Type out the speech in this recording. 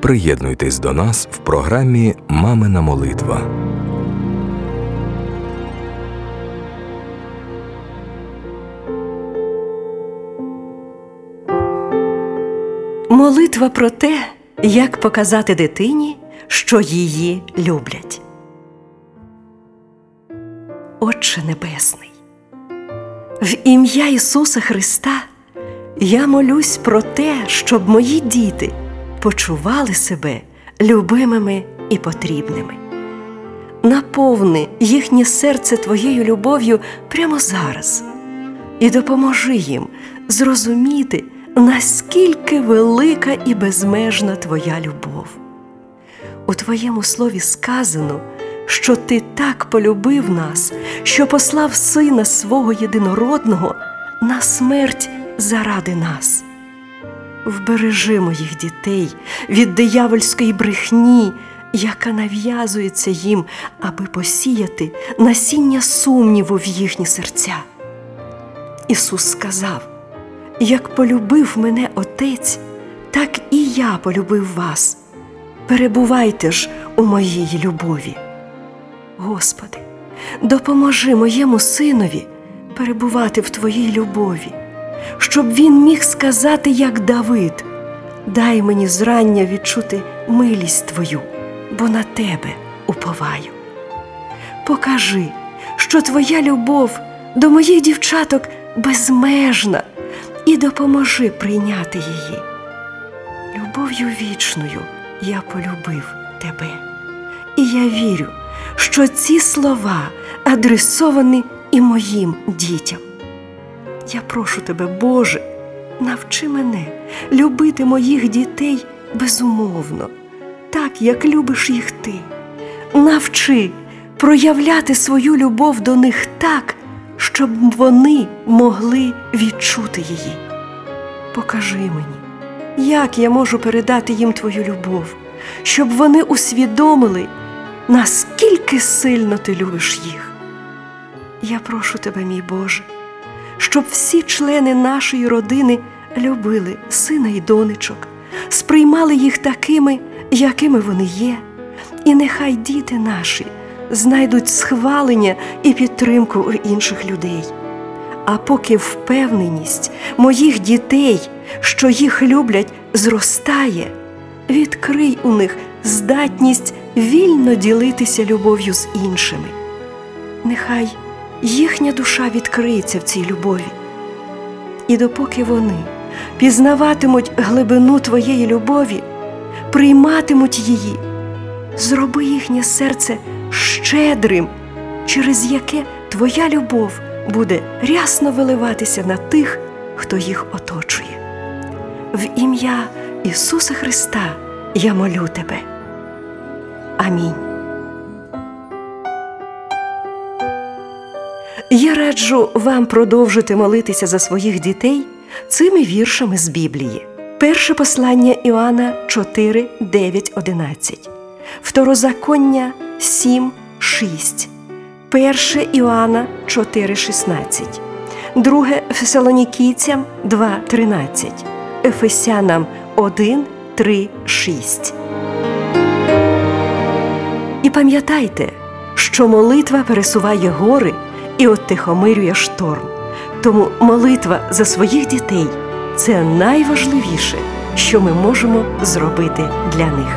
Приєднуйтесь до нас в програмі Мамина молитва. Молитва про те, як показати дитині, що її люблять. Отче Небесний, в ім'я Ісуса Христа я молюсь про те, щоб мої діти почували себе любимими і потрібними. Наповни їхнє серце Твоєю любов'ю прямо зараз і допоможи їм зрозуміти, наскільки велика і безмежна Твоя любов. У Твоєму слові сказано, що Ти так полюбив нас, що послав Сина свого єдинородного на смерть заради нас. Вбережи моїх дітей від диявольської брехні, яка нав'язується їм, аби посіяти насіння сумніву в їхні серця. Ісус сказав: Як полюбив мене Отець, так і я полюбив вас. Перебувайте ж у моїй любові. Господи, допоможи моєму синові перебувати в Твоїй любові, щоб він міг сказати, як Давид, дай мені зрання відчути милість Твою, бо на Тебе уповаю. Покажи, що Твоя любов до моїх дівчаток безмежна, і допоможи прийняти її. Любов'ю вічною я полюбив тебе, і я вірю, що ці слова адресовані і моїм дітям. Я прошу тебе, Боже, навчи мене любити моїх дітей безумовно, так як любиш їх ти. Навчи проявляти свою любов до них так, щоб вони могли відчути її. Покажи мені, як я можу передати їм твою любов, щоб вони усвідомили, наскільки сильно ти любиш їх. Я прошу тебе, мій Боже, щоб всі члени нашої родини любили сина і донечок, сприймали їх такими, якими вони є, і нехай діти наші знайдуть схвалення і підтримку у інших людей. А поки впевненість моїх дітей, що їх люблять, зростає, відкрий у них здатність вільно ділитися любов'ю з іншими. Нехай їхня душа відкриється в цій любові. І допоки вони пізнаватимуть глибину твоєї любові, прийматимуть її, зроби їхнє серце щедрим, через яке твоя любов буде рясно виливатися на тих, хто їх оточує. В ім'я Ісуса Христа я молю тебе. Амінь. Я раджу вам продовжити молитися за своїх дітей цими віршами з Біблії. Перше послання Іоанна 4, 9, 11, Второзаконня 7, 6, Перше Іоанна 4, 16, Друге Фесалонікійцям 2, 13, Ефесянам 1, 3, 6. І пам'ятайте, що молитва пересуває гори і отихомирює шторм. Тому молитва за своїх дітей це найважливіше, що ми можемо зробити для них.